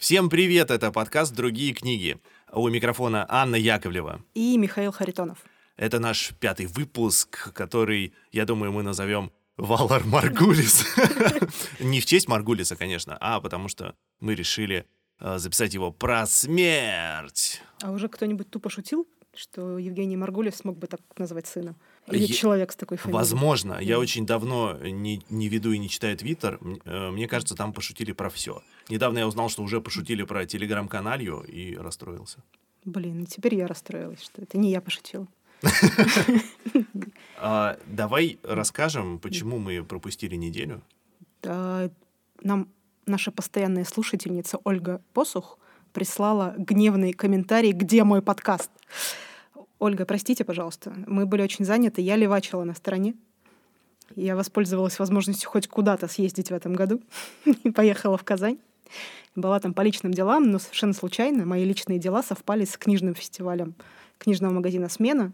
Всем привет, это подкаст «Другие книги». У микрофона Анна Яковлева. И Михаил Харитонов. Это наш пятый выпуск, который, я думаю, мы назовем Валар Маргулис. Не в честь Маргулиса, конечно, а потому что мы решили э, записать его про смерть. А уже кто-нибудь тупо шутил, что Евгений Маргулис смог бы так назвать сына? Или я... человек с такой фамилией? Возможно. Я очень давно не, не веду и не читаю Твиттер. Э, мне кажется, там пошутили про все. Недавно я узнал, что уже пошутили про телеграм-каналью и расстроился. Блин, теперь я расстроилась, что это не я пошутила. А, давай расскажем, почему мы пропустили неделю. Нам наша постоянная слушательница Ольга Посух прислала гневный комментарий «Где мой подкаст?». Ольга, простите, пожалуйста, мы были очень заняты, я левачила на стороне. Я воспользовалась возможностью хоть куда-то съездить в этом году и поехала в Казань. Была там по личным делам, но совершенно случайно мои личные дела совпали с книжным фестивалем книжного магазина «Смена».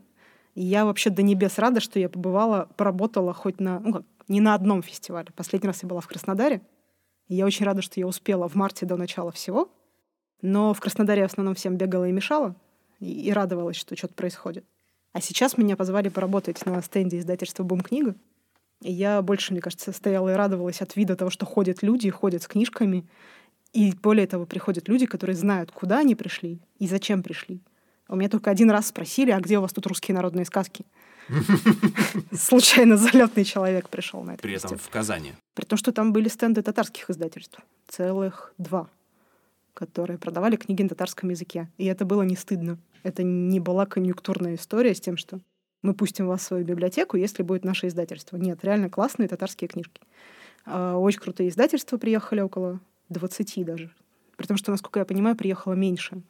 И я вообще до небес рада, что я побывала, поработала хоть на... Ну как, не на одном фестивале. Последний раз я была в Краснодаре. И я очень рада, что я успела в марте до начала всего. Но в Краснодаре в основном всем бегала и мешала и, радовалась, что что-то происходит. А сейчас меня позвали поработать на стенде издательства «Бум-книга». И я больше, мне кажется, стояла и радовалась от вида того, что ходят люди, ходят с книжками. И более того, приходят люди, которые знают, куда они пришли и зачем пришли. У меня только один раз спросили, а где у вас тут русские народные сказки? Случайно залетный человек пришел на это. При этом в Казани. При том, что там были стенды татарских издательств. Целых два которые продавали книги на татарском языке. И это было не стыдно. Это не была конъюнктурная история с тем, что мы пустим вас в свою библиотеку, если будет наше издательство. Нет, реально классные татарские книжки. А, очень крутые издательства приехали, около 20 даже. При том, что, насколько я понимаю, приехало меньше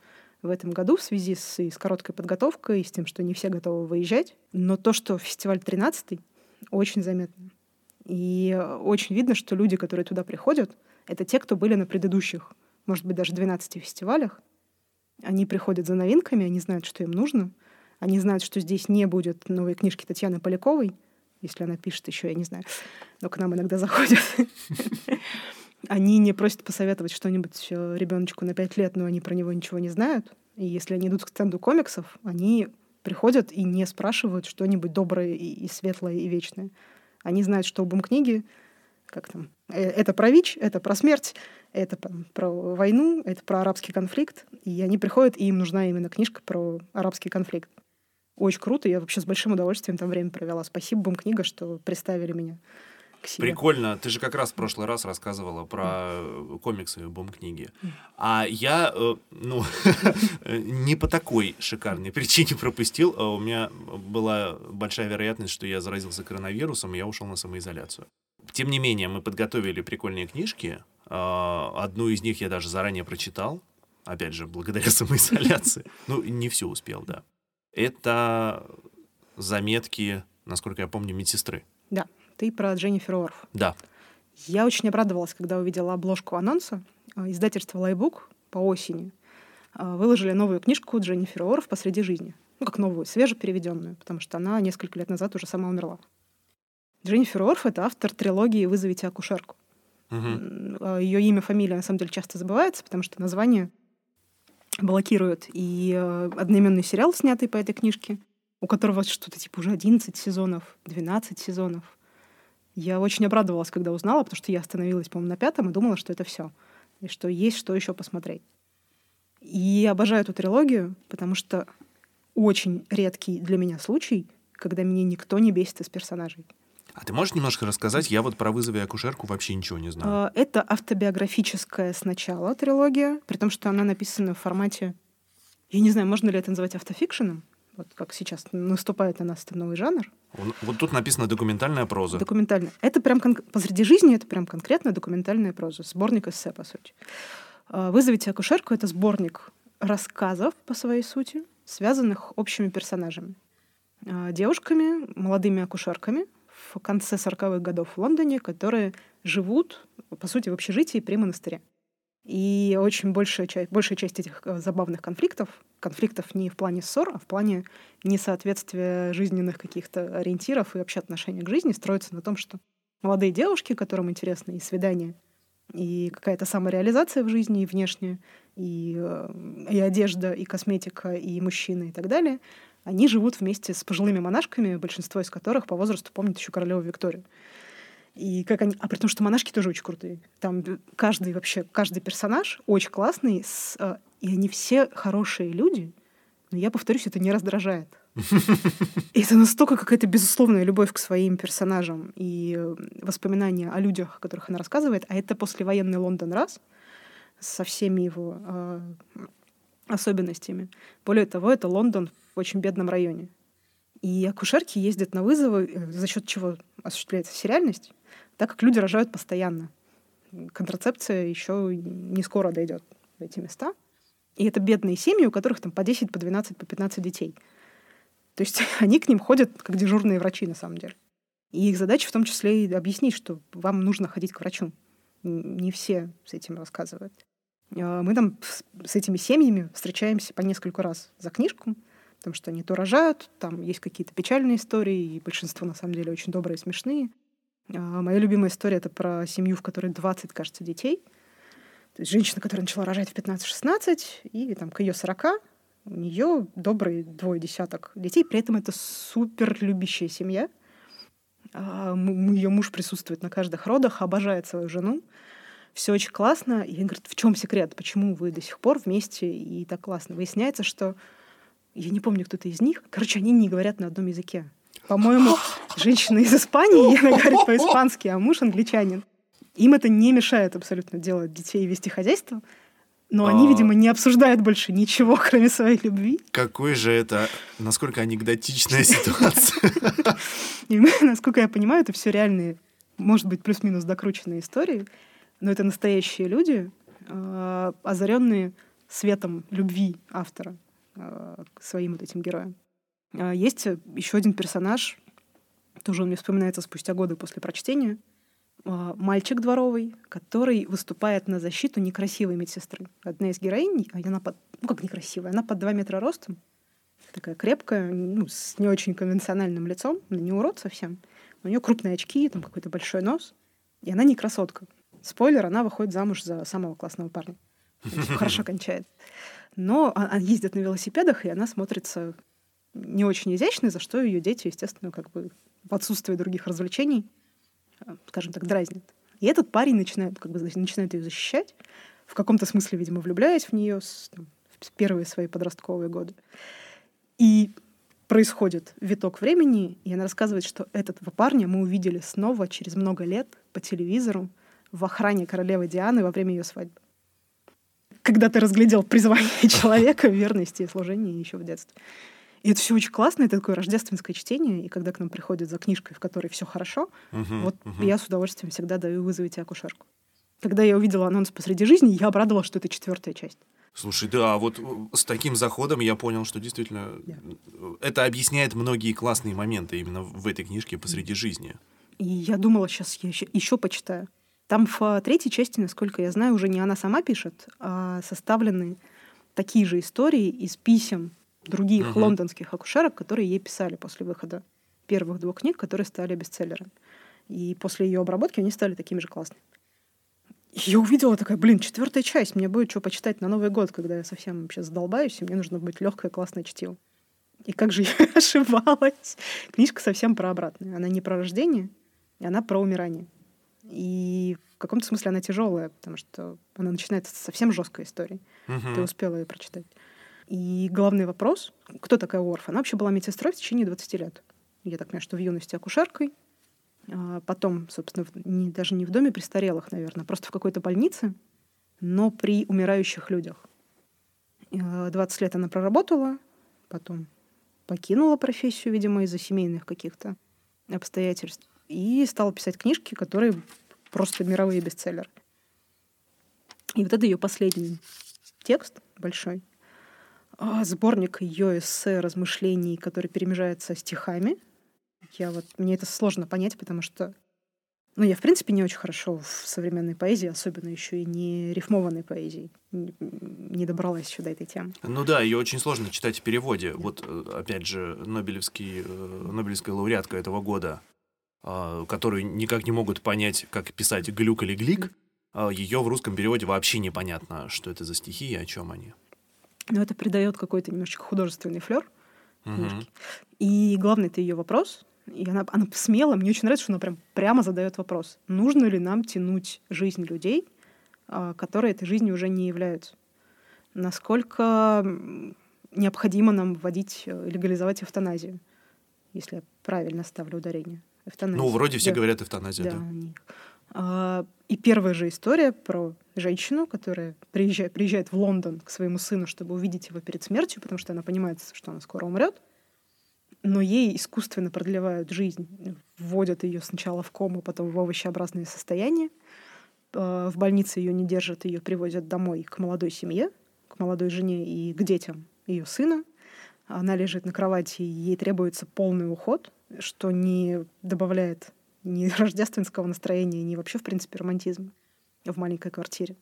в этом году в связи с, и с короткой подготовкой, и с тем, что не все готовы выезжать. Но то, что фестиваль 13 очень заметно. И очень видно, что люди, которые туда приходят, это те, кто были на предыдущих может быть, даже 12 фестивалях. Они приходят за новинками, они знают, что им нужно. Они знают, что здесь не будет новой книжки Татьяны Поляковой, если она пишет еще, я не знаю, но к нам иногда заходят. Они не просят посоветовать что-нибудь ребеночку на 5 лет, но они про него ничего не знают. И если они идут к стенду комиксов, они приходят и не спрашивают что-нибудь доброе и, светлое и вечное. Они знают, что у бум-книги, как там, э, это про ВИЧ, это про смерть, это про войну, это про арабский конфликт. И они приходят, и им нужна именно книжка про арабский конфликт. Очень круто, я вообще с большим удовольствием там время провела. Спасибо, Бум книга, что представили меня к себе. Прикольно. Ты же как раз в прошлый раз рассказывала про mm. комиксы Бум книги. Mm. А я, э, ну, не по такой шикарной причине пропустил. А у меня была большая вероятность, что я заразился коронавирусом, и я ушел на самоизоляцию. Тем не менее, мы подготовили прикольные книжки, а, одну из них я даже заранее прочитал, опять же, благодаря самоизоляции. Ну, не все успел, да. Это заметки, насколько я помню, медсестры. Да, ты про Дженнифер Орф. Да. Я очень обрадовалась, когда увидела обложку анонса. А, издательство «Лайбук» по осени а, выложили новую книжку Дженнифер Орф «Посреди жизни». Ну, как новую, свежепереведенную, потому что она несколько лет назад уже сама умерла. Дженнифер Орф — это автор трилогии «Вызовите акушерку». Угу. Ее имя, фамилия на самом деле часто забывается, потому что название блокируют. И э, одноименный сериал, снятый по этой книжке, у которого что-то типа уже 11 сезонов, 12 сезонов. Я очень обрадовалась, когда узнала, потому что я остановилась, по-моему, на пятом и думала, что это все. И что есть что еще посмотреть. И обожаю эту трилогию, потому что очень редкий для меня случай, когда меня никто не бесит из персонажей. А ты можешь немножко рассказать? Я вот про вызовы акушерку вообще ничего не знаю. А, это автобиографическая сначала трилогия, при том, что она написана в формате... Я не знаю, можно ли это называть автофикшеном? Вот как сейчас наступает на нас этот новый жанр. Вот тут написано документальная проза. Документальная. Это прям кон... посреди жизни, это прям конкретно документальная проза. Сборник эссе, по сути. А, «Вызовите акушерку» — это сборник рассказов по своей сути, связанных общими персонажами. А, девушками, молодыми акушерками, в конце 40-х годов в Лондоне, которые живут, по сути, в общежитии при монастыре. И очень большая часть, большая часть этих э, забавных конфликтов, конфликтов не в плане ссор, а в плане несоответствия жизненных каких-то ориентиров и вообще отношения к жизни, строится на том, что молодые девушки, которым интересны и свидания, И какая-то самореализация в жизни и внешняя, и, э, и одежда, и косметика, и мужчины, и так далее, они живут вместе с пожилыми монашками, большинство из которых по возрасту помнит еще королеву Викторию. И как они... А при том, что монашки тоже очень крутые. Там каждый вообще, каждый персонаж очень классный, с, э, и они все хорошие люди, но я повторюсь, это не раздражает. И это настолько какая-то безусловная любовь к своим персонажам и воспоминания о людях, о которых она рассказывает. А это послевоенный Лондон раз со всеми его э, особенностями. Более того, это Лондон в очень бедном районе. И акушерки ездят на вызовы, э, за счет чего осуществляется сериальность, так как люди рожают постоянно. Контрацепция еще не скоро дойдет в эти места. И это бедные семьи, у которых там по 10, по 12, по 15 детей. То есть они к ним ходят как дежурные врачи на самом деле. И их задача в том числе и объяснить, что вам нужно ходить к врачу. Не все с этим рассказывают. А мы там с этими семьями встречаемся по несколько раз за книжку, потому что они то рожают, там есть какие-то печальные истории, и большинство на самом деле очень добрые и смешные. А моя любимая история — это про семью, в которой 20, кажется, детей. То есть женщина, которая начала рожать в 15-16, и там к ее 40 у нее добрый двое десяток детей, при этом это супер любящая семья. А, ее муж присутствует на каждых родах, обожает свою жену. Все очень классно. И говорит, в чем секрет? Почему вы до сих пор вместе и так классно? Выясняется, что я не помню, кто-то из них. Короче, они не говорят на одном языке. По-моему, женщина из Испании, она говорит по-испански, а муж англичанин. Им это не мешает абсолютно делать детей и вести хозяйство. Но а... они, видимо, не обсуждают больше ничего, кроме своей любви. Какой же это, насколько анекдотичная ситуация. И насколько я понимаю, это все реальные, может быть, плюс-минус докрученные истории, но это настоящие люди, а, озаренные светом любви автора а, к своим вот этим героям. А, есть еще один персонаж, тоже он мне вспоминается спустя годы после прочтения — а, мальчик дворовый, который выступает на защиту некрасивой медсестры. Одна из героинь, а она под, ну как некрасивая, она под 2 метра ростом, такая крепкая, ну, с не очень конвенциональным лицом, она не урод совсем. У нее крупные очки, там какой-то большой нос, и она не красотка. Спойлер, она выходит замуж за самого классного парня. Хорошо кончает. Но она ездит на велосипедах, и она смотрится не очень изящной, за что ее дети, естественно, как бы в отсутствие других развлечений Э, скажем так, дразнит. И этот парень начинает, как бы, начинает ее защищать, в каком-то смысле, видимо, влюбляясь в нее с, там, в первые свои подростковые годы. И происходит виток времени, и она рассказывает, что этого парня мы увидели снова через много лет по телевизору в охране королевы Дианы во время ее свадьбы. Когда ты разглядел призвание человека, верности и служения еще в детстве. И это все очень классно, это такое рождественское чтение, и когда к нам приходят за книжкой, в которой все хорошо, uh-huh, вот uh-huh. я с удовольствием всегда даю «Вызовите акушерку». Когда я увидела анонс посреди жизни, я обрадовалась, что это четвертая часть. Слушай, да, вот с таким заходом я понял, что действительно yeah. это объясняет многие классные моменты именно в этой книжке посреди жизни. И я думала, сейчас я еще, еще почитаю. Там в третьей части, насколько я знаю, уже не она сама пишет, а составлены такие же истории из писем других uh-huh. лондонских акушерок, которые ей писали после выхода первых двух книг, которые стали бестселлерами. И после ее обработки они стали такими же классными. я увидела такая, блин, четвертая часть, мне будет что почитать на Новый год, когда я совсем вообще задолбаюсь, и мне нужно быть легкое, классное чтиво. И как же я ошибалась. Книжка совсем про обратное. Она не про рождение, она про умирание. И в каком-то смысле она тяжелая, потому что она начинается с совсем жесткой истории. Uh-huh. Ты успела ее прочитать. И главный вопрос, кто такая Уорф? Она вообще была медсестрой в течение 20 лет. Я так понимаю, что в юности акушеркой, а потом, собственно, не, даже не в доме престарелых, наверное, а просто в какой-то больнице, но при умирающих людях. 20 а, лет она проработала, потом покинула профессию, видимо, из-за семейных каких-то обстоятельств, и стала писать книжки, которые просто мировые бестселлеры. И вот это ее последний текст большой — сборник ее эссе, размышлений, который перемежается стихами. Я вот, мне это сложно понять, потому что ну, я, в принципе, не очень хорошо в современной поэзии, особенно еще и не рифмованной поэзии. Не, не добралась еще до этой темы. Ну да, ее очень сложно читать в переводе. Да. Вот, э, опять же, Нобелевский, э, Нобелевская лауреатка этого года, а, которую никак не могут понять, как писать глюк или глик, а, ее в русском переводе вообще непонятно, что это за стихи и о чем они. Но это придает какой-то немножечко художественный флер. Мгм. И главный это ее вопрос. И она, она смело, мне очень нравится, что она прям прямо задает вопрос. Нужно ли нам тянуть жизнь людей, а, которые этой жизнью уже не являются? Насколько необходимо нам вводить, э, легализовать эвтаназию, если я правильно ставлю ударение? Эвтаназия. Ну, вроде все Да. говорят эвтаназия, Да, да. А, и первая же история про женщину, которая приезжает, приезжает в Лондон к своему сыну, чтобы увидеть его перед смертью, потому что она понимает, что она скоро умрет. Но ей искусственно продлевают жизнь, вводят ее сначала в кому, потом в овощеобразное состояние. А, В больнице ее не держат, ее привозят домой к молодой семье, к молодой жене и к детям ее сына. Она лежит на кровати, ей требуется полный уход, что не добавляет ни рождественского настроения, ни вообще, в принципе, романтизма в маленькой квартире.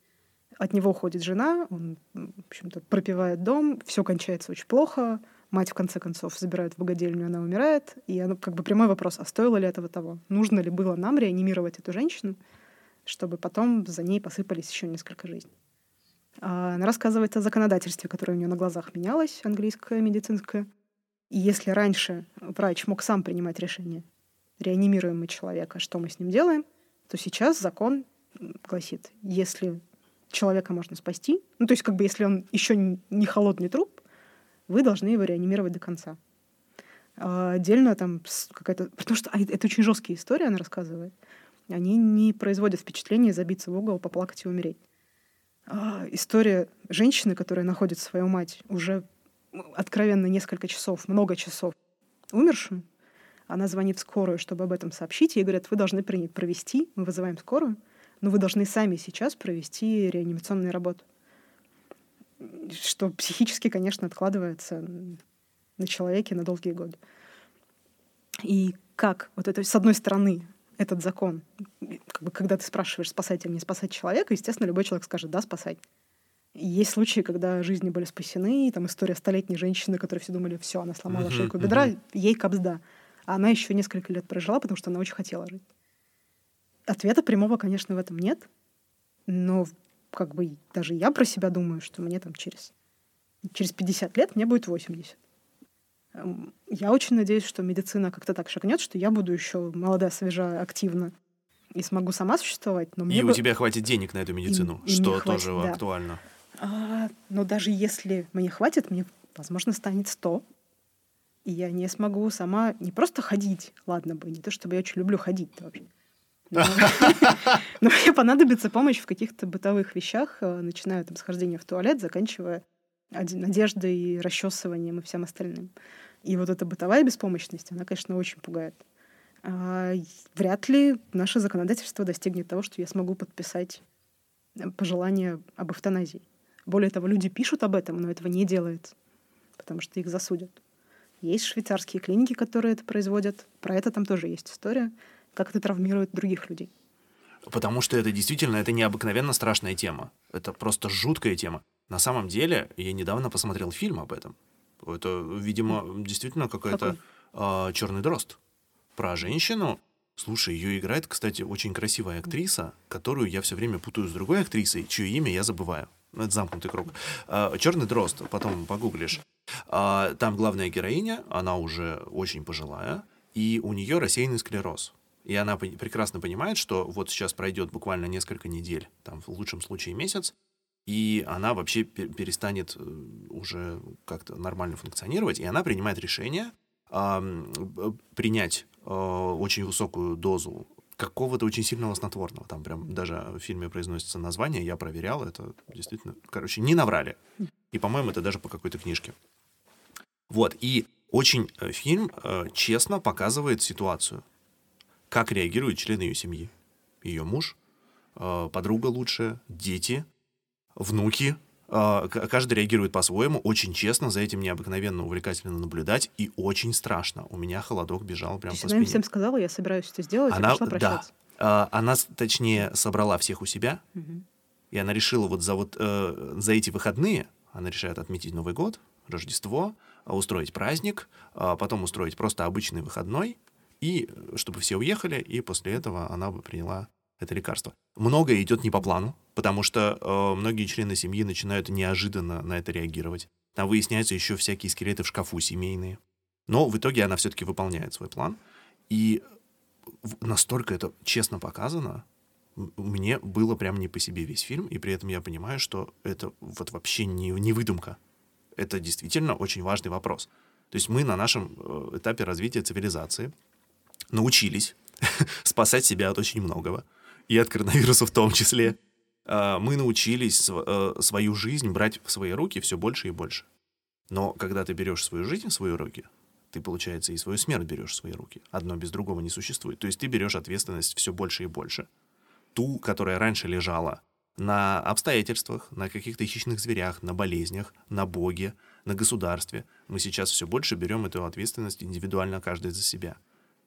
От него уходит жена, он, в общем-то, пропивает дом, все кончается очень плохо, мать, в конце концов, забирают в богадельню, она умирает, и оно как бы прямой вопрос, а стоило ли этого того? Нужно ли было нам реанимировать эту женщину, чтобы потом за ней посыпались еще несколько жизней? А Она рассказывает о законодательстве, которое у нее на глазах менялось, английское, медицинское. И если раньше врач мог сам принимать решение, реанимируем мы человека, что мы с ним делаем, то сейчас закон гласит, если человека можно спасти, ну то есть как бы если он еще не холодный труп, вы должны его реанимировать до конца. А отдельно там какая-то... Потому что а, это очень жесткие истории, она рассказывает. Они не производят впечатления забиться в угол, поплакать и умереть. А, история женщины, которая находит свою мать уже откровенно несколько часов, много часов умершую, она звонит в скорую, чтобы об этом сообщить. Ей говорят, вы должны провести, мы вызываем скорую, но вы должны сами сейчас провести реанимационную работу. Что психически, конечно, откладывается на человеке на долгие годы. И как вот это, с одной стороны, этот закон, как бы, когда ты спрашиваешь, спасать или не спасать человека, естественно, любой человек скажет, да, спасать. И есть случаи, когда жизни были спасены, и там история столетней женщины, которая все думали, все, она сломала шейку бедра, ей капсда. А она еще несколько лет прожила, потому что она очень хотела жить. Ответа прямого, конечно, в этом нет. Но как бы даже я про себя думаю, что мне там через, через 50 лет мне будет 80. Эм, Я очень надеюсь, что медицина как-то так шагнет, что я буду еще молодая, свежая, активна и смогу сама существовать. Но И у бы- тебя хватит денег на эту медицину, и что хватит, тоже да. актуально. А, но даже если мне хватит, мне, возможно, станет 100. И я не смогу сама не просто ходить, ладно бы, не то чтобы я очень люблю ходить вообще. Но, мне понадобится помощь в каких-то бытовых вещах, э, начиная там с хождения в туалет, заканчивая оде- одеждой, расчесыванием и всем остальным. И вот эта бытовая беспомощность, она, конечно, очень пугает. А, Вряд ли наше законодательство достигнет того, что я смогу подписать э, пожелание об эвтаназии. Более того, люди пишут об этом, но этого не делается, потому что их засудят. Есть швейцарские клиники, которые это производят. Про это там тоже есть история, как это травмирует других людей. Потому что это действительно, это необыкновенно страшная тема. Это просто жуткая тема. На самом деле, я недавно посмотрел фильм об этом. Это, видимо, действительно какой-то черный дрозд. Про женщину. Слушай, ее играет, кстати, очень красивая актриса, которую я все время путаю с другой актрисой, чье имя я забываю. Это замкнутый круг. Черный дрозд, потом погуглишь. А, Там главная героиня, она уже очень пожилая, и у нее рассеянный склероз. И она прекрасно понимает, что вот сейчас пройдет буквально несколько недель, там в лучшем случае месяц, и она вообще пе- перестанет э, уже как-то нормально функционировать, и она принимает решение б- принять э, очень высокую дозу какого-то очень сильного снотворного. Там прям даже в фильме произносится название, я проверял, это действительно, короче, не наврали. И, по-моему, это даже по какой-то книжке. Вот, и очень э, фильм э, честно показывает ситуацию, как реагируют члены ее семьи. Ее муж, э, подруга лучшая, дети, внуки. Каждый реагирует по-своему, очень честно, за этим необыкновенно увлекательно наблюдать и очень страшно. У меня холодок бежал То прям есть по она спине. всем сказала, я собираюсь это сделать, и Она, пошла да, прощаться. А, она, точнее, собрала всех у себя, Мгм. и она решила вот за, вот, э, за эти выходные, она решает отметить Новый год, Рождество, устроить праздник, а потом устроить просто обычный выходной, и э, чтобы все уехали, и после этого она бы приняла это лекарство. Многое идет не по плану, потому что э, многие члены семьи начинают неожиданно на это реагировать. Там выясняются еще всякие скелеты в шкафу семейные. Но в итоге она все-таки выполняет свой план. И настолько это честно показано, мне было прям не по себе весь фильм, и при этом я понимаю, что это вот вообще не, не выдумка. Это действительно очень важный вопрос. То есть мы на нашем э, этапе развития цивилизации научились спасать себя от очень многого, и от коронавируса в том числе. А, мы научились э, свою жизнь брать в свои руки все больше и больше. Но когда ты берешь свою жизнь в свои руки, ты, получается, и свою смерть берешь в свои руки. Одно без другого не существует. То есть ты берешь ответственность все больше и больше. Ту, которая раньше лежала на обстоятельствах, на каких-то хищных зверях, на болезнях, на Боге, на государстве. Мы сейчас все больше берем эту ответственность индивидуально каждый за себя.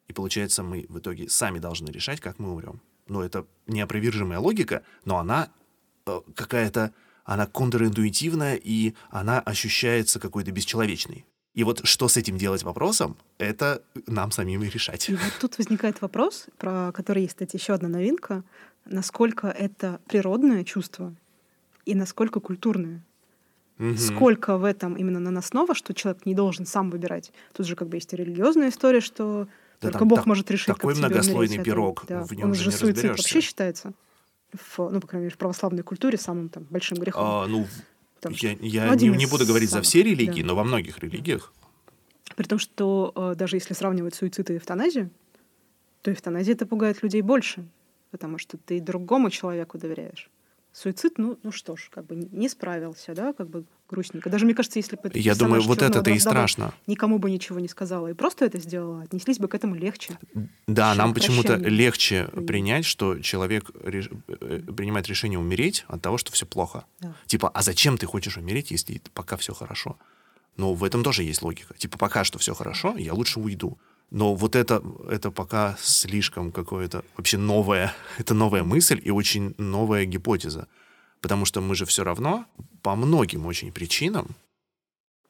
И получается, мы в итоге сами должны решать, как мы умрем. Но это неопровержимая логика, но она э, какая-то, она контринтуитивная, и она ощущается какой-то бесчеловечной. И вот что с этим делать вопросом, это нам самим и решать. И вот тут возникает вопрос, про который есть, кстати, еще одна новинка, насколько это природное чувство и насколько культурное. Угу. Сколько в этом именно наносного, что человек не должен сам выбирать. Тут же как бы есть и религиозная история, что да, только Бог так, может решить, такой как многослойный пирог, да. в нем Он же, же не суицид разберешься. вообще считается, в, ну, по крайней мере, в православной культуре самым там большим грехом. А, ну, Потому я я не, не буду говорить самых, за все религии, да. но во многих религиях. При том, что э, даже если сравнивать суицид и эвтаназию, то эвтаназия это пугает людей больше, потому что ты другому человеку доверяешь. Суицид, ну, ну что ж, как бы не справился, да, как бы грустненько. Даже мне кажется, если бы я думаю, вот это-то и страшно. Никому бы ничего не сказала и просто это сделала, отнеслись бы к этому легче. Да, нам почему-то легче принять, что человек реш... Э, принимает решение умереть от того, что все плохо. Да. Типа, а зачем ты хочешь умереть, если пока все хорошо? Но в этом тоже есть логика. Типа, пока что все хорошо, я лучше уйду. Но вот это, это пока слишком какое-то вообще новое, это новая мысль и очень новая гипотеза. Потому что мы же все равно по многим очень причинам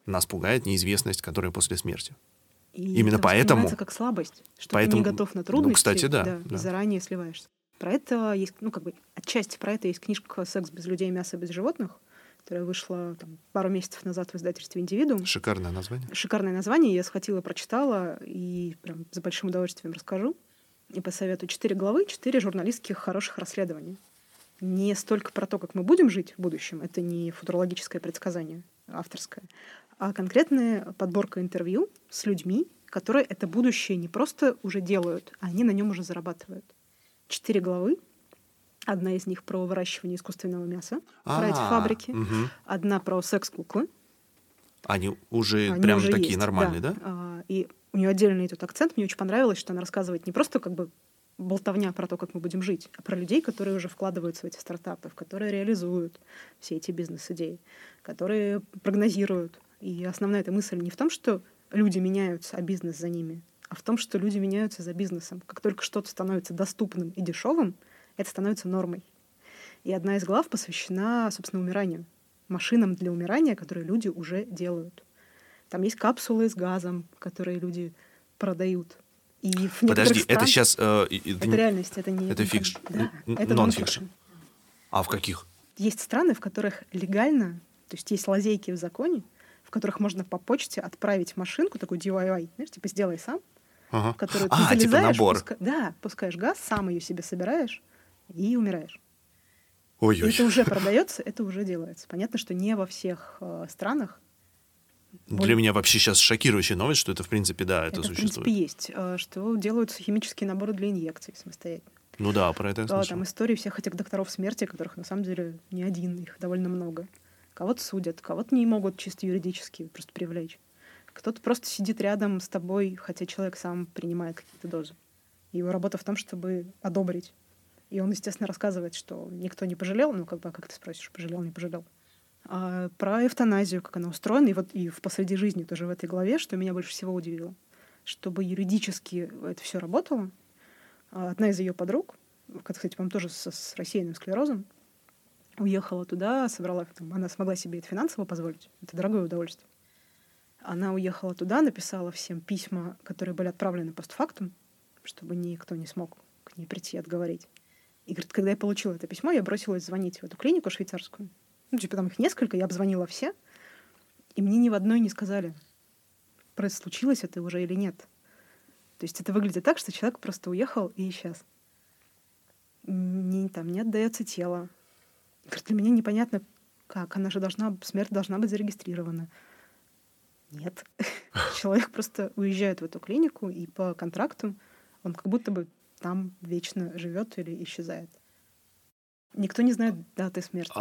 нас пугает неизвестность, которая после смерти. И Именно это поэтому... как слабость, что поэтому, ты не готов на трудности, ну, кстати, да, да, да. заранее сливаешься. Про это есть, ну, как бы, отчасти про это есть книжка «Секс без людей, мясо без животных», которая вышла там, пару месяцев назад в издательстве «Индивидуум». Шикарное название. Шикарное название. Я схватила, прочитала и прям с большим удовольствием расскажу. И посоветую четыре главы, четыре журналистских хороших расследования не столько про то, как мы будем жить в будущем, это не футурологическое предсказание авторское, а конкретная подборка интервью с людьми, которые это будущее не просто уже делают, а они на нем уже зарабатывают. Четыре главы. Одна из них про выращивание искусственного мяса, А-а-а, про эти фабрики. Угу. Одна про секс-куклы. Они уже Они прям уже такие есть, нормальные, да? А, И у нее отдельный этот акцент. Мне очень понравилось, что она рассказывает не просто как бы болтовня про то, как мы будем жить, а про людей, которые уже вкладываются в эти стартапы, которые реализуют все эти бизнес-идеи, которые прогнозируют. И основная эта мысль не в том, что люди меняются, а бизнес за ними, а в том, что люди меняются за бизнесом. Как только что-то становится доступным и дешевым, это становится нормой. И одна из глав посвящена, собственно, умиранию. Машинам для умирания, которые люди уже делают. Там есть капсулы с газом, которые люди продают и в Подожди, странах... это сейчас... Э, это реальность, это не... Это фикш... Да, это нон-фикшн. А в каких? Есть страны, в которых легально, то есть есть лазейки в законе, в которых можно по почте отправить машинку, такую DIY, знаешь, типа сделай сам, ага. в которую ты а, залезаешь, типа набор. Пуска... да, пускаешь газ, сам ее себе собираешь и умираешь. Ой-ой. Это уже продается, это уже делается. Понятно, что не во всех э, странах для меня вообще сейчас шокирующая новость, что это, в принципе, да, это, это существует. в принципе, есть. Э, что делаются химические наборы для инъекций самостоятельно. Ну да, про это я слышал. Там истории всех этих докторов смерти, которых на самом деле не один, их довольно много. Кого-то судят, кого-то не могут чисто юридически просто привлечь. Кто-то просто сидит рядом с тобой, хотя человек сам принимает какие-то дозы. Его работа в том, чтобы одобрить. И он, естественно, рассказывает, что никто не пожалел. Ну, как бы, а как ты спросишь, пожалел, не пожалел а, про эвтаназию, как она устроена, и вот и в «Посреди жизни» тоже в этой главе, что меня больше всего удивило. Чтобы юридически это все работало, а, одна из ее подруг, кстати, по-моему, тоже с, с рассеянным склерозом, уехала туда, собрала, там, она смогла себе это финансово позволить, это дорогое удовольствие. Она уехала туда, написала всем письма, которые были отправлены постфактум, чтобы никто не смог к ней прийти и отговорить. И говорит, когда я получила это письмо, я бросилась звонить в эту клинику швейцарскую. Ну, типа там их несколько, я обзвонила все, и мне ни в одной не сказали, случилось это уже или нет. То есть это выглядит так, что человек просто уехал и исчез. Не, там не отдается тело. Говорит, для меня непонятно, как. Она же должна, смерть должна быть зарегистрирована. Нет. Человек просто уезжает в эту клинику, и по контракту он как будто бы там вечно живет или исчезает. Никто не знает даты смерти.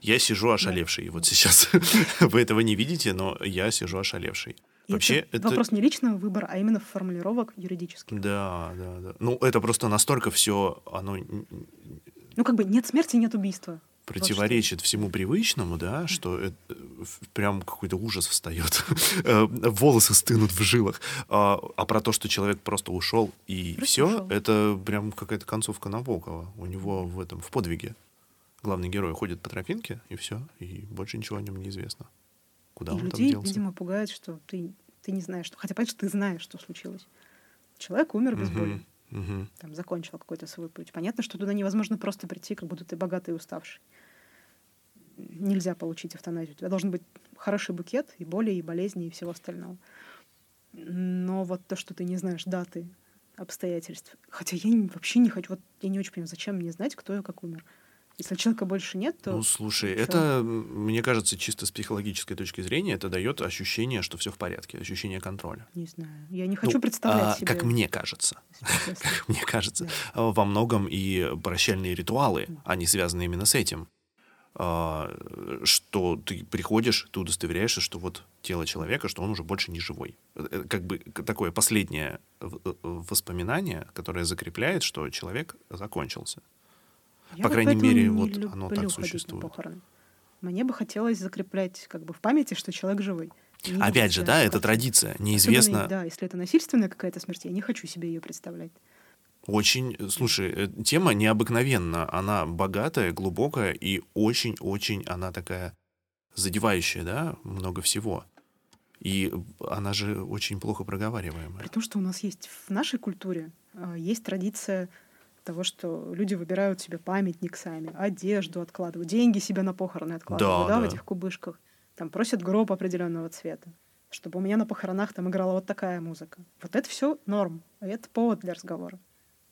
Я сижу ошалевший. Да. Вот сейчас вы этого не видите, но я сижу ошалевший. И Вообще это, это вопрос не личного выбора, а именно формулировок юридических. Да, да, да. Ну это просто настолько все, оно. Ну как бы нет смерти, нет убийства противоречит всему привычному, да, что это, прям какой-то ужас встает, э, волосы стынут в жилах, а, а про то, что человек просто ушел и все, это прям какая-то концовка Набокова. У него в этом в подвиге главный герой ходит по тропинке и все, и больше ничего о нем не известно. Куда и он людей, там делся? видимо, пугает, что ты ты не знаешь, что, хотя понятно, что ты знаешь, что случилось. Человек умер без боли. Угу. Там закончил какой-то свой путь. Понятно, что туда невозможно просто прийти, как будто ты богатый и уставший. Нельзя получить эвтаназию. У тебя должен быть хороший букет и боли, и болезни, и всего остального. Но вот то, что ты не знаешь даты, обстоятельств. Хотя я вообще не хочу, вот я не очень понимаю, зачем мне знать, кто и как умер. Если человека больше нет, то... Ну, слушай, всё. это, мне кажется, чисто с психологической точки зрения, это дает ощущение, что все в порядке, ощущение контроля. Не знаю. Я не хочу ну, представлять а, себе... Как мне кажется. Как мне кажется. Во многом и прощальные ритуалы, они связаны именно с этим. А, что ты приходишь, ты удостоверяешься, что вот тело человека, что он уже больше не живой. Э, э, как бы такое последнее э, воспоминание, которое закрепляет, что человек закончился. Я По вот крайней мере, вот оно так существует. Мне бы хотелось закреплять как бы в памяти, что человек живой. Не Опять же, да, это традиция. Неизвестно. да, если это насильственная какая-то смерть, я не хочу себе ее представлять. Очень, слушай, э, тема необыкновенна. Она богатая, глубокая и очень-очень она такая задевающая, да, много всего. И она же очень плохо проговариваемая. При том, что у нас есть в нашей культуре а, есть традиция того, что люди выбирают себе памятник сами, одежду откладывают, деньги себе на похороны откладывают, да, да, да. в этих кубышках. Там просят гроб определенного цвета, чтобы у меня на похоронах там играла вот такая музыка. Вот это все норм, а это повод для разговора.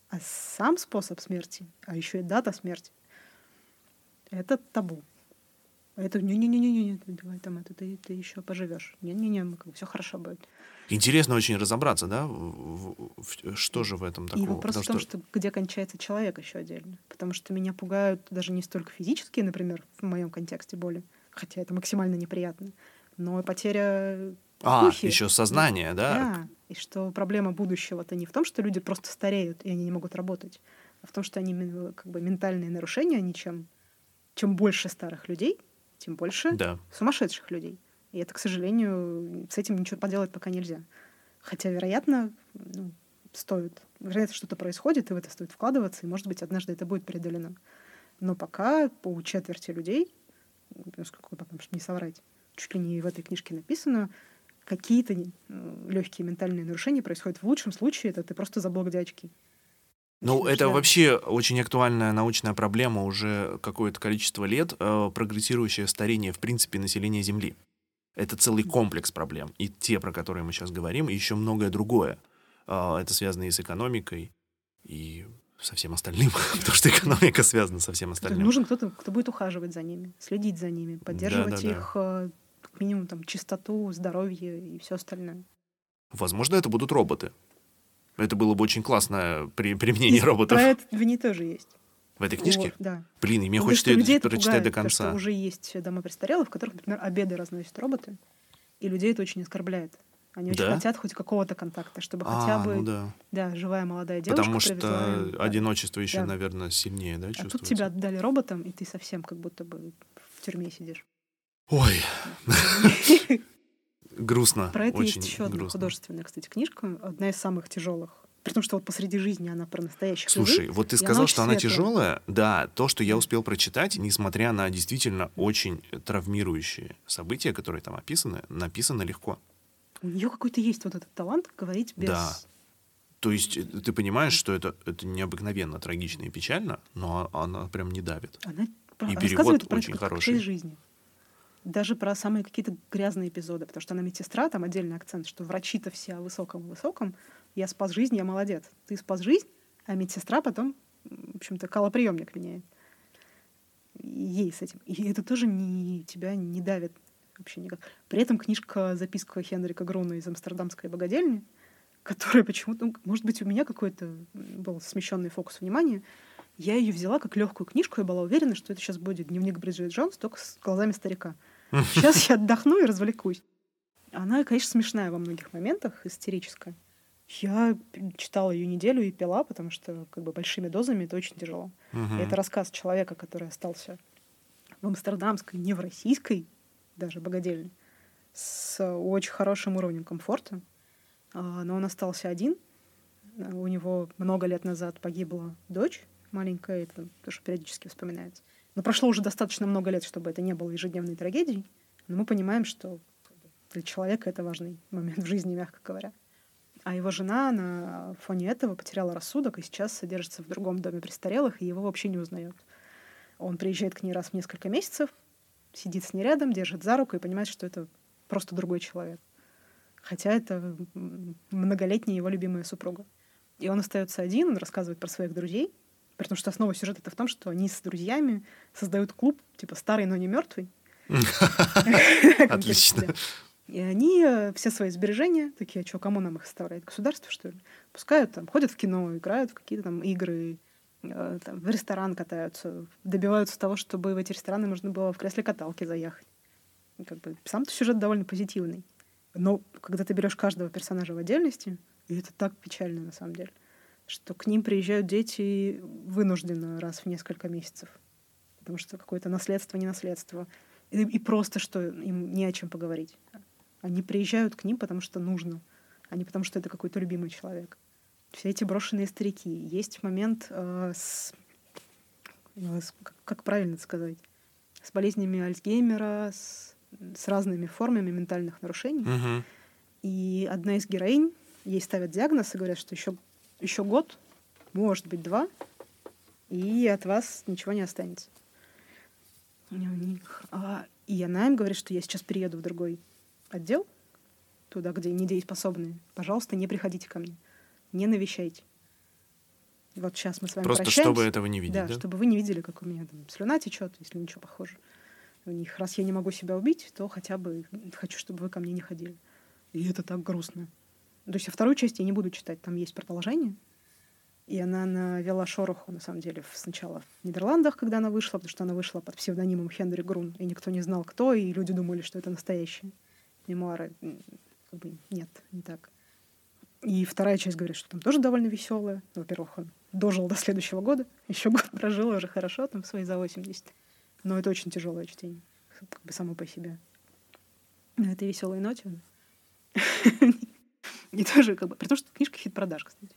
А сам способ смерти, а еще и дата смерти, это табу. Это не-не-не-не, давай там это ты, ты еще поживешь. Не-не-не, все хорошо будет. Интересно очень разобраться, да, в, в, в, что же в этом такого. И вопрос Потому в том, что... что где кончается человек еще отдельно. Потому что меня пугают даже не столько физические, например, в моем контексте боли, хотя это максимально неприятно, но и потеря а, духи. еще сознание, да? Да, и что проблема будущего-то не в том, что люди просто стареют, и они не могут работать, а в том, что они как бы ментальные нарушения, они чем, чем больше старых людей, тем больше да. сумасшедших людей. И это, к сожалению, с этим ничего поделать пока нельзя. Хотя, вероятно, ну, стоит. Вероятно, что-то происходит, и в это стоит вкладываться, и, может быть, однажды это будет преодолено. Но пока по четверти людей, насколько потом, чтобы не соврать, чуть ли не в этой книжке написано, какие-то легкие ментальные нарушения происходят. В лучшем случае это ты просто забыл, где очки. Ну, это вообще очень актуальная научная проблема уже какое-то количество лет, э, прогрессирующее старение, в принципе, населения Земли. Это целый комплекс проблем. И те, про которые мы сейчас говорим, и еще многое другое. Э, это связано и с экономикой, и со всем остальным, потому что экономика связана со всем остальным. Нужен кто-то, кто будет ухаживать за ними, следить за ними, поддерживать да, да, их, да. Как минимум, там, чистоту, здоровье и все остальное. Возможно, это будут роботы. Это было бы очень классное при, применение и роботов. Про это в ней тоже есть. В этой книжке? Вот, да. Блин, и мне Потому хочется ее прочитать до конца. То, что уже есть дома престарелых, в которых, например, обеды разносят роботы, и людей это очень оскорбляет. Они очень да? хотят хоть какого-то контакта, чтобы а, хотя бы ну да. Да, живая молодая девушка. Потому что привезла... одиночество еще, да. наверное, сильнее, да, чувствуется. А тут тебя отдали роботам, и ты совсем как будто бы в тюрьме сидишь. Ой. Грустно. Про это очень есть еще одна художественная, кстати, книжка, одна из самых тяжелых. При том, что вот посреди жизни она про настоящих Слушай, людей. вот ты сказал, что она тяжелая. Да, то, что я успел прочитать, несмотря на действительно очень травмирующие события, которые там описаны, написано легко. У нее какой-то есть вот этот талант говорить без, да. То есть э, ты понимаешь, что это, это необыкновенно трагично и печально, но она прям не давит. Она про- И перевод про очень как хороший. жизни. Даже про самые какие-то грязные эпизоды, потому что она медсестра, там отдельный акцент, что врачи-то все о высоком-высоком. Я спас жизнь, я молодец. Ты спас жизнь, а медсестра потом, в общем-то, колоприемник меняет. Ей с этим. И это тоже не, тебя не давит вообще никак. При этом книжка «Записка Хенрика Груна из Амстердамской богадельни», которая почему-то, ну, может быть, у меня какой-то был смещенный фокус внимания, я ее взяла как легкую книжку и была уверена, что это сейчас будет дневник Бриджит Джонс, только с глазами старика. Сейчас я отдохну и развлекусь. Она, конечно, смешная во многих моментах, истерическая. Я читала ее неделю и пила, потому что как бы большими дозами это очень тяжело. И Это рассказ человека, который остался в амстердамской, не в российской даже богадельне, с очень хорошим уровнем комфорта. А, Но он остался один. У него много лет назад погибла дочь маленькая, это тоже периодически вспоминается. Но прошло уже достаточно много лет, чтобы это не было ежедневной трагедией. Но мы понимаем, что для человека это важный момент в жизни, мягко говоря. А его жена на фоне этого потеряла рассудок и сейчас содержится в другом доме престарелых, и его вообще не узнает. Он приезжает к ней раз в несколько месяцев, сидит с ней рядом, держит за руку и понимает, что это просто другой человек. Хотя это многолетняя его любимая супруга. И он остается один, он рассказывает про своих друзей, потому что основа сюжета это в том, что они с друзьями создают клуб, типа старый, но не мертвый. Отлично. И они э, все свои сбережения, такие, а что, кому нам их оставляет? Государство, что ли? Пускают там, ходят в кино, играют в какие-то там игры, э, там, в ресторан катаются, добиваются того, чтобы в эти рестораны можно было в кресле каталки заехать. Как бы сам-то сюжет довольно позитивный. Но когда ты берешь каждого персонажа в отдельности, и это так печально на самом деле, что к ним приезжают дети вынужденно раз в несколько месяцев. Потому что какое-то наследство, не наследство. И, и просто, что им не о чем поговорить. Они приезжают к ним, потому что нужно, а не потому что это какой-то любимый человек. Все эти брошенные старики. Есть момент э, с, э, с- как, как правильно сказать, с болезнями Альцгеймера, с, с разными формами ментальных нарушений. Мгм. И одна из героинь, ей ставят диагноз и говорят, что еще, еще год, может быть, два, и от вас ничего не останется. И у них- а, И она им говорит, что я сейчас перееду в другой отдел, туда, где недееспособные. Пожалуйста, не приходите ко мне, не навещайте. Вот сейчас мы с вами Просто прощаемся. чтобы этого не видеть, Да, да? чтобы вы не видели, как у меня там слюна течет, если ничего похоже. У них, раз я не могу себя убить, то хотя бы хочу, чтобы вы ко мне не ходили. И это так грустно. То есть а вторую часть я не буду читать, там есть продолжение. И она навела шороху, на самом деле, сначала в Нидерландах, когда она вышла, потому что она вышла под псевдонимом Хенри Грун, и никто не знал, кто, и люди думали, что это настоящие мемуары. Как бы нет, не так. И вторая часть говорит, что там тоже довольно веселая. Во-первых, он дожил до следующего года, еще год прожил уже хорошо, там свои за 80. Но это очень тяжелое чтение, как бы само по себе. На этой веселой ноте. И тоже, как бы, при том, что книжка хит-продаж, кстати.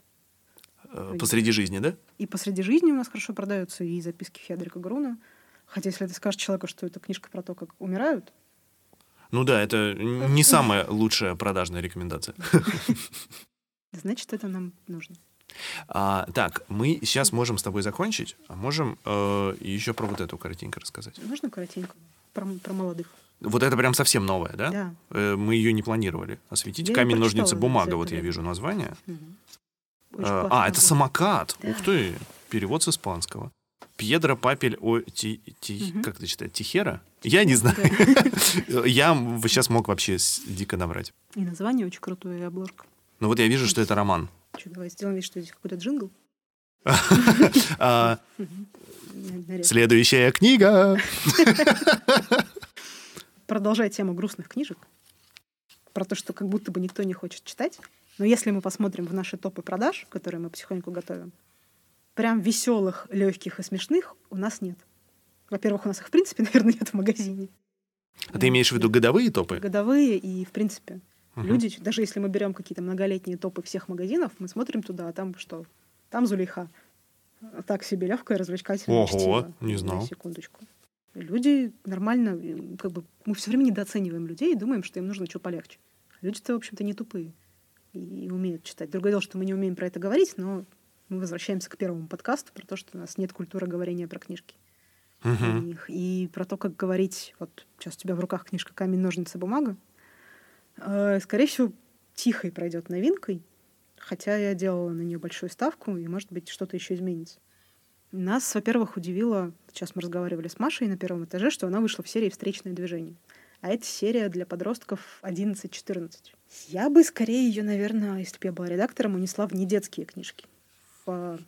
Э, Посреди жизни, да? И посреди жизни у нас хорошо продаются и записки Хедрика Груна. Хотя, если ты скажешь человеку, что это книжка про то, как умирают, Ну да, это не самая лучшая продажная рекомендация. значит, это нам нужно. А, так, мы сейчас можем с тобой закончить, а можем э, еще про вот эту картинку рассказать. Нужно коротенько про, про молодых. Вот это прям совсем новая, да? Да. Э, мы ее не планировали осветить. Я Камень, ножницы, бумага. Вот я вижу название. Классный а, это самокат. Да. Ух ты. Перевод с испанского. Пьедро Папель о ти, ти- Мгм. как это читать? Тихера? Я не знаю. Я сейчас мог вообще дико наврать. И название очень крутое, и обложка. Но вот я вижу, что это роман. Что, давай сделаем вид, что здесь какой-то джингл. А. Следующая книга. Продолжая тему грустных книжек, про то, что как будто бы никто не хочет читать. Но если мы посмотрим в наши топы продаж, которые мы потихоньку готовим, прям веселых, легких и смешных у нас нет. Во-первых, у нас их, в принципе, наверное, нет в магазине. А ты имеешь в виду годовые топы? Годовые и, в принципе, Мгм. люди, даже если мы берем какие-то многолетние топы всех магазинов, мы смотрим туда, а там что? Там Зулейха. Так себе легкое развлекательное Ого, чтиво. не На знал. секундочку. И Люди нормально, как бы, мы все время недооцениваем людей и думаем, что им нужно что полегче. Люди-то, в общем-то, не тупые. и умеют читать. Другое дело, что мы не умеем про это говорить, но мы возвращаемся к первому подкасту про то, что у нас нет культуры говорения про книжки. Мгм. И про то, как говорить, вот сейчас у тебя в руках книжка «Камень, ножницы, бумага», Э, скорее всего, тихой пройдет новинкой, хотя я делала на нее большую ставку, и, может быть, что-то еще изменится. Нас, во-первых, удивило, сейчас мы разговаривали с Машей на первом этаже, что она вышла в серии «Встречное движение». А это серия для подростков 11-14. Я бы скорее ее, наверное, если бы я была редактором, унесла в недетские книжки. В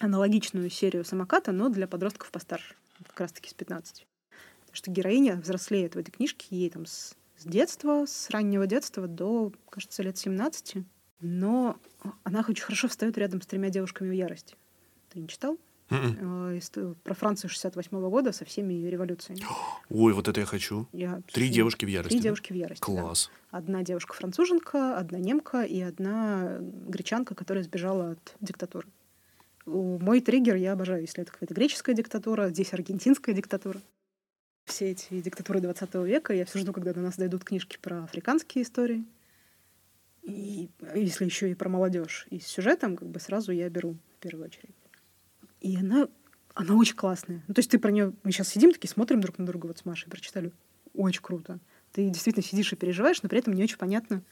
аналогичную серию «Самоката», но для подростков постарше, как раз-таки с 15. Потому что героиня взрослеет в этой книжке, ей там с, с детства, с раннего детства до, кажется, лет 17. Но она очень хорошо встает рядом с тремя девушками в ярости. Ты не читал? Мгм. Э, Про Францию 68 года со всеми ее революциями. Ой, вот это я хочу. Я Три девушки в ярости. Три да? девушки в ярости. да. Класс. Одна девушка француженка, одна немка и одна гречанка, которая сбежала от диктатуры. Мой триггер я обожаю, если это какая-то греческая диктатура, здесь аргентинская диктатура. Все эти диктатуры 20 века, я все жду, когда до нас дойдут книжки про африканские истории. И если еще и про молодежь. И с сюжетом, как бы сразу я беру в первую очередь. И она, она очень классная. Ну, то есть ты про нее... Мы сейчас сидим такие, смотрим друг на друга, вот с Машей прочитали. Очень круто. Ты действительно сидишь и переживаешь, но при этом не очень понятно,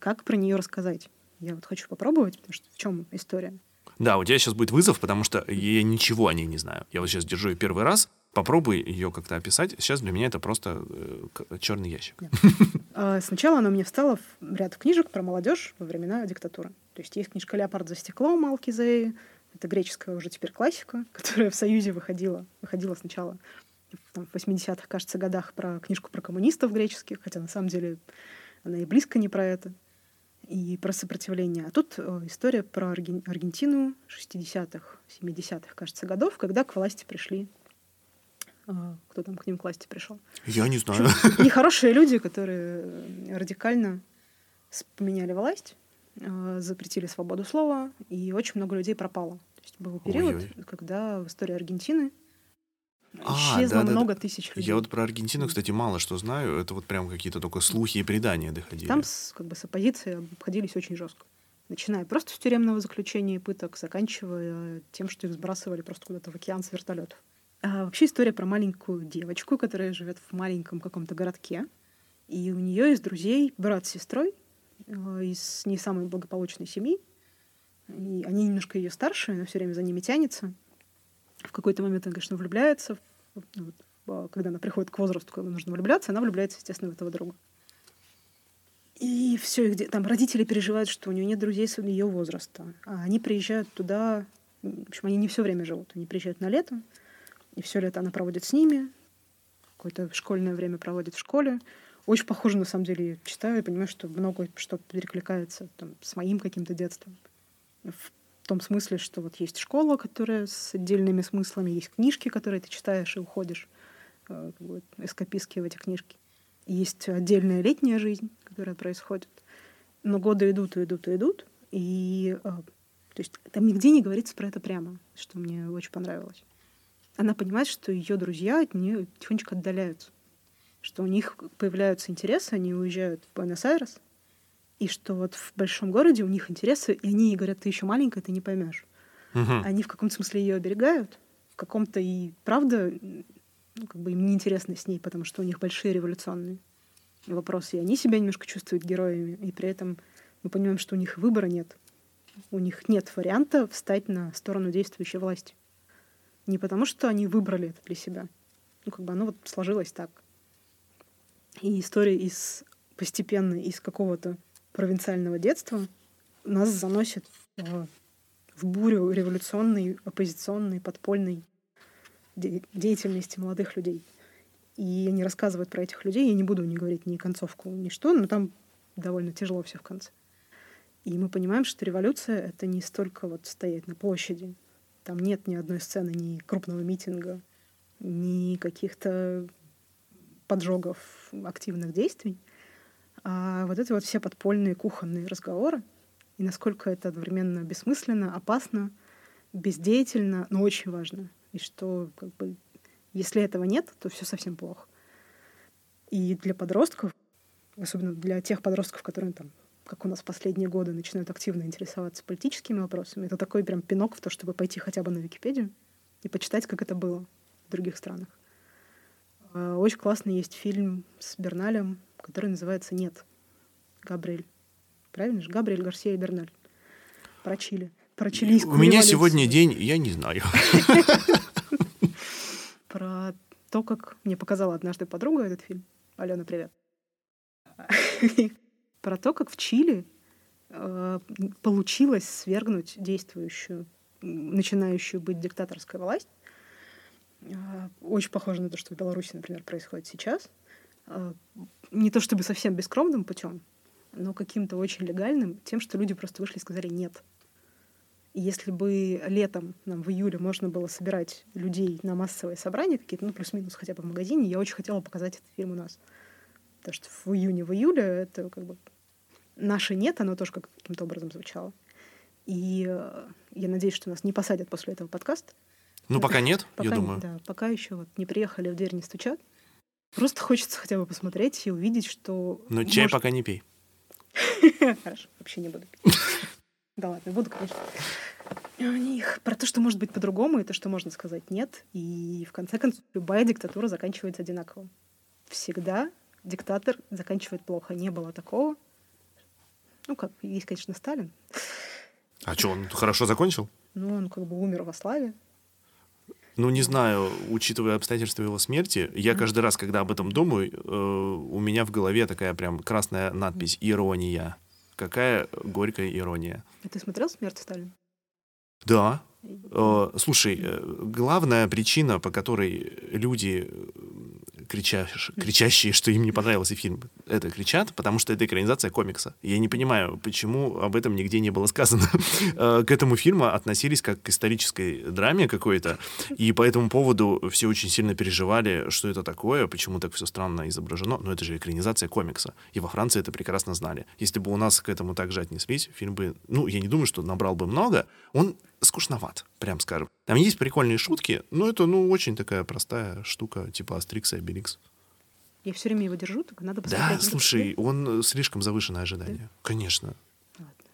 как про нее рассказать. Я вот хочу попробовать, потому что в чем история? Да, у тебя сейчас будет вызов, потому что я ничего о ней не знаю. Я вот сейчас держу ее первый раз. Попробуй ее как-то описать. Сейчас для меня это просто черный ящик. А, Сначала она у меня встала в ряд книжек про молодежь во времена диктатуры. То есть есть книжка «Леопард за стеклом» Малки Зеи. Это греческая уже теперь классика, которая в Союзе выходила. Выходила сначала там, в 80-х, кажется, годах про книжку про коммунистов греческих, хотя на самом деле она и близко не про это. И про сопротивление. А тут э, история про Арген- Аргентину 60-х, 70-х, кажется, годов, когда к власти пришли... а, Кто там к ним к власти пришел? Я не знаю. нехорошие люди, которые радикально поменяли власть, э, запретили свободу слова, и очень много людей пропало. То есть был период, Ой-ой. когда в истории Аргентины А, исчезло да-да-да. много тысяч людей. Я вот про Аргентину, кстати, мало что знаю. Это вот прям какие-то только слухи и предания доходили. Там с, как бы с оппозицией обходились очень жестко. Начиная просто с тюремного заключения и пыток, заканчивая тем, что их сбрасывали просто куда-то в океан с вертолетов. А вообще история про маленькую девочку, которая живет в маленьком каком-то городке. И у нее есть друзей брат с сестрой э, из не самой благополучной семьи. И они немножко ее старше, она все время за ними тянется. В какой-то момент она, конечно, влюбляется. Вот, а, когда она приходит к возрасту, когда нужно влюбляться, она влюбляется, естественно, в этого друга. И все, где там родители переживают, что у нее нет друзей с ее возраста. А они приезжают туда, в общем, они не все время живут. Они приезжают на лето, и все лето она проводит с ними, какое-то школьное время проводит в школе. Очень похоже, на самом деле, читаю и понимаю, что много что перекликается там, с моим каким-то детством. В том смысле, что вот есть школа, которая с отдельными смыслами, есть книжки, которые ты читаешь и уходишь э, как в эти книжки. Есть отдельная летняя жизнь, которая происходит. Но годы идут и идут и идут. И э, то есть там нигде не говорится про это прямо, что мне очень понравилось. Она понимает, что ее друзья от нее тихонечко отдаляются. Что у них появляются интересы, они уезжают в Буэнос-Айрес, и что вот в большом городе у них интересы, и они ей говорят, ты еще маленькая, ты не поймешь. Мгм. Они в каком-то смысле ее оберегают, в каком-то и правда, ну, как бы им неинтересно с ней, потому что у них большие революционные вопросы, и они себя немножко чувствуют героями, и при этом мы понимаем, что у них выбора нет. У них нет варианта встать на сторону действующей власти. Не потому, что они выбрали это для себя. Ну, как бы оно вот сложилось так. И история из постепенно из какого-то провинциального детства нас заносит в, в бурю революционной, оппозиционной, подпольной де- деятельности молодых людей. И они рассказывают про этих людей. Я не буду не говорить ни концовку, ни что, но там довольно тяжело все в конце. И мы понимаем, что революция — это не столько вот стоять на площади. Там нет ни одной сцены, ни крупного митинга, ни каких-то поджогов, активных действий. А вот это вот все подпольные кухонные разговоры, и насколько это одновременно бессмысленно, опасно, бездеятельно, но очень важно. И что как бы, если этого нет, то все совсем плохо. И для подростков, особенно для тех подростков, которые там как у нас в последние годы начинают активно интересоваться политическими вопросами. Это такой прям пинок в то, чтобы пойти хотя бы на Википедию и почитать, как это было в других странах. А, очень классный есть фильм с Берналем, который называется «Нет». Габриэль. Правильно же? Габриэль Гарсия и Берналь. Про Чили. Про чилийскую У меня революцию. сегодня день, я не знаю. Про то, как мне показала однажды подруга этот фильм. Алена, привет. Про то, как в Чили э, получилось свергнуть действующую, начинающую быть диктаторская власть. Э, Очень похоже на то, что в Беларуси, например, происходит сейчас. Э, Не то чтобы совсем бескромным путем, но каким-то очень легальным, тем, что люди просто вышли и сказали «нет». Если бы летом, нам в июле, можно было собирать людей на массовые собрания какие-то, ну, плюс-минус хотя бы в магазине, я очень хотела показать этот фильм у нас. Потому что в июне, в июле это как бы наше «нет», оно тоже как- каким-то образом звучало. И э, я надеюсь, что нас не посадят после этого подкаста. Ну, пока нет, Пока, я думаю. Да, пока еще вот не приехали, в дверь не стучат. Просто хочется хотя бы посмотреть и увидеть, что... Но чай может- пока не пей. Хорошо, вообще не буду пить. Да ладно, буду, конечно. У них про то, что может быть по-другому, и то, что можно сказать нет. И в конце концов, любая диктатура заканчивается одинаково. Всегда диктатор заканчивает плохо. Не было такого. Ну, как, есть, конечно, Сталин. А что, он хорошо закончил? Но он как бы умер во славе. Ну, не знаю, учитывая обстоятельства его смерти, я Мгм. каждый раз, когда об этом думаю, э, у меня в голове такая прям красная надпись «Ирония». Какая горькая ирония. А ты смотрел «Смерть Сталина»? Да. Э, слушай, э, главная причина, по которой люди, э, кричащ- кричащие, что им не понравился фильм, это кричат, потому что это экранизация комикса. Я не понимаю, почему об этом нигде не было сказано. К этому фильму относились как к исторической драме какой-то, и по этому поводу все очень сильно переживали, что это такое, почему так все странно изображено. Но это же экранизация комикса. И во Франции это прекрасно знали. Если бы у нас к этому также отнеслись, фильм бы, ну, я не думаю, что набрал бы много. Он скучноват, прям скажем. Там есть прикольные шутки, но это, ну, очень такая простая штука, типа Астрикса и Обеликс. Я все время его держу, только надо посмотреть. Да, слушай, он э, слишком завышенное ожидание. Конечно.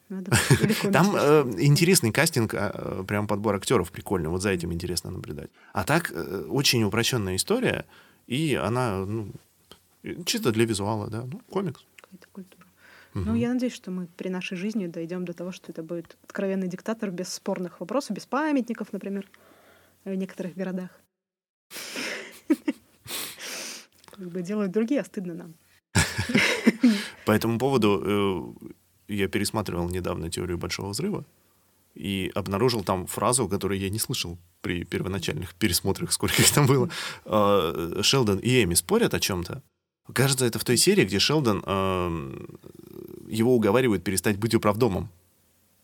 или комикс Там э, интересный кастинг, а, э, прям подбор актеров прикольный. Вот за этим интересно наблюдать. А так, э, очень упрощенная история, и она, ну, чисто для визуала, да, ну, комикс. Какая-то культура. Ну, я надеюсь, что мы при нашей жизни дойдем до того, что это будет откровенный диктатор без спорных вопросов, без памятников, например, в некоторых городах. Как бы делают другие, а стыдно нам. По этому поводу э, я пересматривал недавно теорию большого взрыва и обнаружил там фразу, которую я не слышал при первоначальных пересмотрах, сколько их там было. Э, Шелдон и Эми спорят о чем-то. Кажется, это в той серии, где Шелдон э, его уговаривают перестать быть управдомом.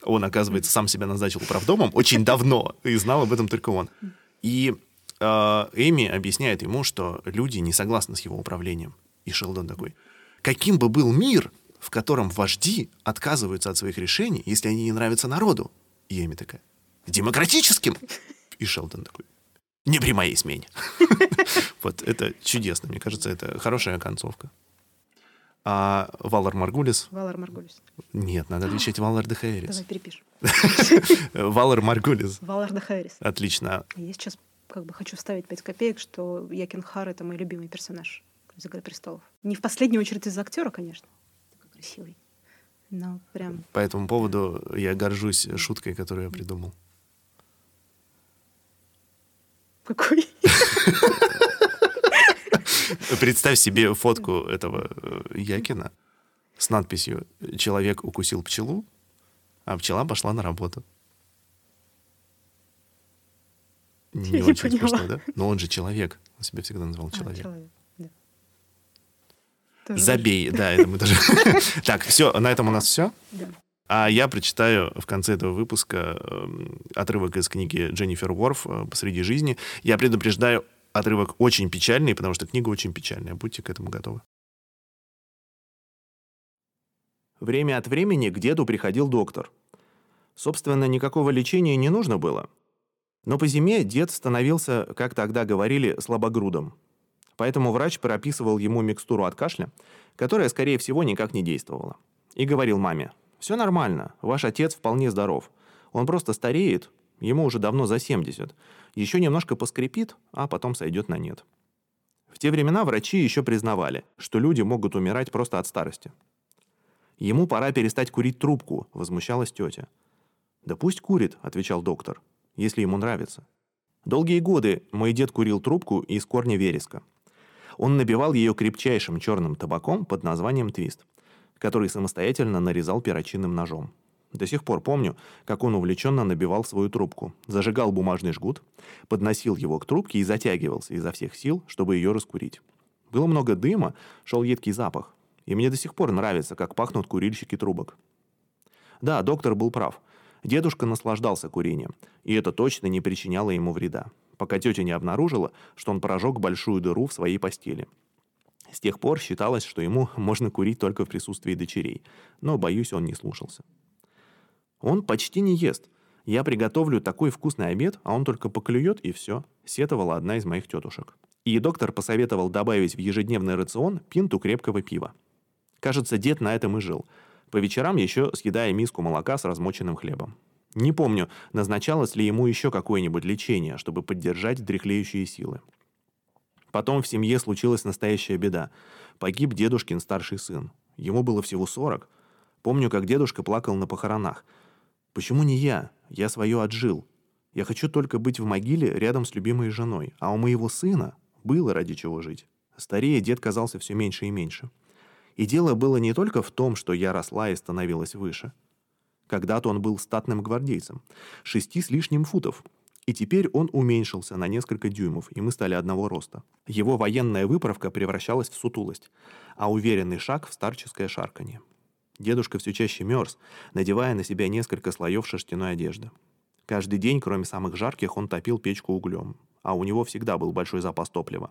Он, оказывается, сам себя назначил управдомом очень давно, и знал об этом только он. И э, Эми объясняет ему, что люди не согласны с его управлением. И Шелдон такой, каким бы был мир, в котором вожди отказываются от своих решений, если они не нравятся народу? И Эми такая, демократическим. И Шелдон такой, не при моей смене. Вот это чудесно. Мне кажется, это хорошая концовка. А Валар Маргулис? Валар Маргулис. Нет, надо отвечать Валар де Хаерис. Давай перепишем. Валар Маргулис. Валар де Хэрис. Отлично. Я сейчас как бы хочу вставить 5 копеек, что Якин Хар — это мой любимый персонаж из «Игры престолов». Не в последнюю очередь из-за актера, конечно. Такой красивый. Но прям... По этому поводу я горжусь шуткой, которую я придумал. Какой? Представь себе фотку этого э, Якина с надписью «Человек укусил пчелу, а пчела пошла на работу». Не не очень смешно, поняла. да? Но он же человек. Он себя всегда называл А, человек. человек, да. Тоже Забей, да, это мы тоже. Так, все, на этом у нас все. Да. А я прочитаю в конце этого выпуска эм, отрывок из книги Дженнифер Уорф э, «Посреди жизни». Я предупреждаю, отрывок очень печальный, потому что книга очень печальная. Будьте к этому готовы. Время от времени к деду приходил доктор. Собственно, никакого лечения не нужно было. Но по зиме дед становился, как тогда говорили, слабогрудом. Поэтому врач прописывал ему микстуру от кашля, которая, скорее всего, никак не действовала. и говорил маме, «Все нормально, ваш отец вполне здоров. Он просто стареет, ему уже давно за 70. Еще немножко поскрипит, а потом сойдет на нет». В те времена врачи еще признавали, что люди могут умирать просто от старости. «Ему пора перестать курить трубку», — возмущалась тетя. «Да пусть курит», — отвечал доктор, — «если ему нравится». Долгие годы мой дед курил трубку из корня вереска. Он набивал ее крепчайшим черным табаком под названием «твист», который самостоятельно нарезал перочинным ножом. До сих пор помню, как он увлеченно набивал свою трубку, зажигал бумажный жгут, подносил его к трубке и затягивался изо всех сил, чтобы ее раскурить. Было много дыма, шел едкий запах. И мне до сих пор нравится, как пахнут курильщики трубок. Да, доктор был прав. Дедушка наслаждался курением, и это точно не причиняло ему вреда, пока тетя не обнаружила, что он прожег большую дыру в своей постели. С тех пор считалось, что ему можно курить только в присутствии дочерей, но, боюсь, он не слушался. Он почти не ест. Я приготовлю такой вкусный обед, а он только поклюет и все, сетовала одна из моих тетушек. И доктор посоветовал добавить в ежедневный рацион пинту крепкого пива. Кажется, дед на этом и жил. По вечерам еще съедая миску молока с размоченным хлебом. Не помню, назначалось ли ему еще какое-нибудь лечение, чтобы поддержать дряхлеющие силы. Потом в семье случилась настоящая беда. Погиб дедушкин старший сын. Ему было всего 40. Помню, как дедушка плакал на похоронах. «Почему не я? Я свое отжил. Я хочу только быть в могиле рядом с любимой женой, а у моего сына было ради чего жить». Старее дед казался все меньше и меньше. И дело было не только в том, что я росла и становилась выше. Когда-то он был статным гвардейцем, шести с лишним футов, и теперь он уменьшился на несколько дюймов, и мы стали одного роста. Его военная выправка превращалась в сутулость, а уверенный шаг в старческое шарканье. Дедушка все чаще мерз, надевая на себя несколько слоев шерстяной одежды. Каждый день, кроме самых жарких, он топил печку углем, а у него всегда был большой запас топлива.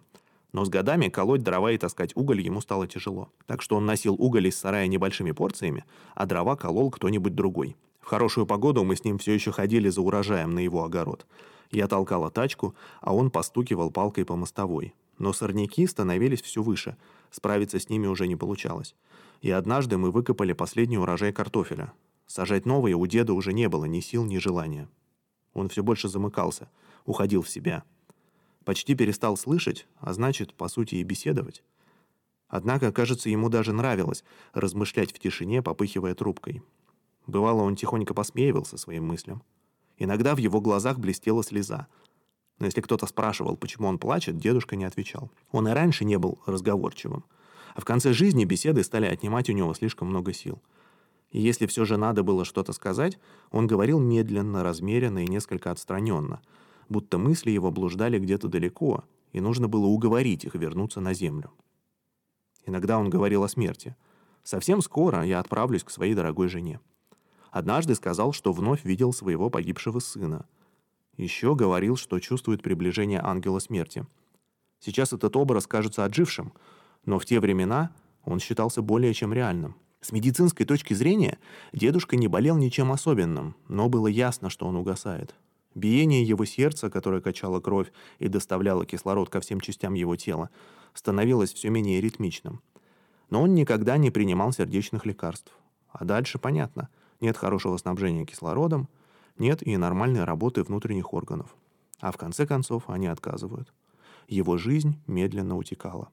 Но с годами колоть дрова и таскать уголь ему стало тяжело. Так что он носил уголь из сарая небольшими порциями, а дрова колол кто-нибудь другой. В хорошую погоду мы с ним все еще ходили за урожаем на его огород. Я толкала тачку, а он постукивал палкой по мостовой. Но сорняки становились все выше, справиться с ними уже не получалось. И однажды мы выкопали последний урожай картофеля. Сажать новые у деда уже не было ни сил, ни желания. Он все больше замыкался, уходил в себя – почти перестал слышать, а значит, по сути, и беседовать. Однако, кажется, ему даже нравилось размышлять в тишине, попыхивая трубкой. Бывало, он тихонько посмеивался своим мыслям. Иногда в его глазах блестела слеза. Но если кто-то спрашивал, почему он плачет, дедушка не отвечал. Он и раньше не был разговорчивым. А в конце жизни беседы стали отнимать у него слишком много сил. И если все же надо было что-то сказать, он говорил медленно, размеренно и несколько отстраненно – будто мысли его блуждали где-то далеко, и нужно было уговорить их вернуться на землю. Иногда он говорил о смерти. «Совсем скоро я отправлюсь к своей дорогой жене». Однажды сказал, что вновь видел своего погибшего сына. Еще говорил, что чувствует приближение ангела смерти. Сейчас этот образ кажется отжившим, но в те времена он считался более чем реальным. С медицинской точки зрения дедушка не болел ничем особенным, но было ясно, что он угасает. Биение его сердца, которое качало кровь и доставляло кислород ко всем частям его тела, становилось все менее ритмичным. Но он никогда не принимал сердечных лекарств. А дальше понятно. Нет хорошего снабжения кислородом, нет и нормальной работы внутренних органов. А в конце концов они отказывают. Его жизнь медленно утекала.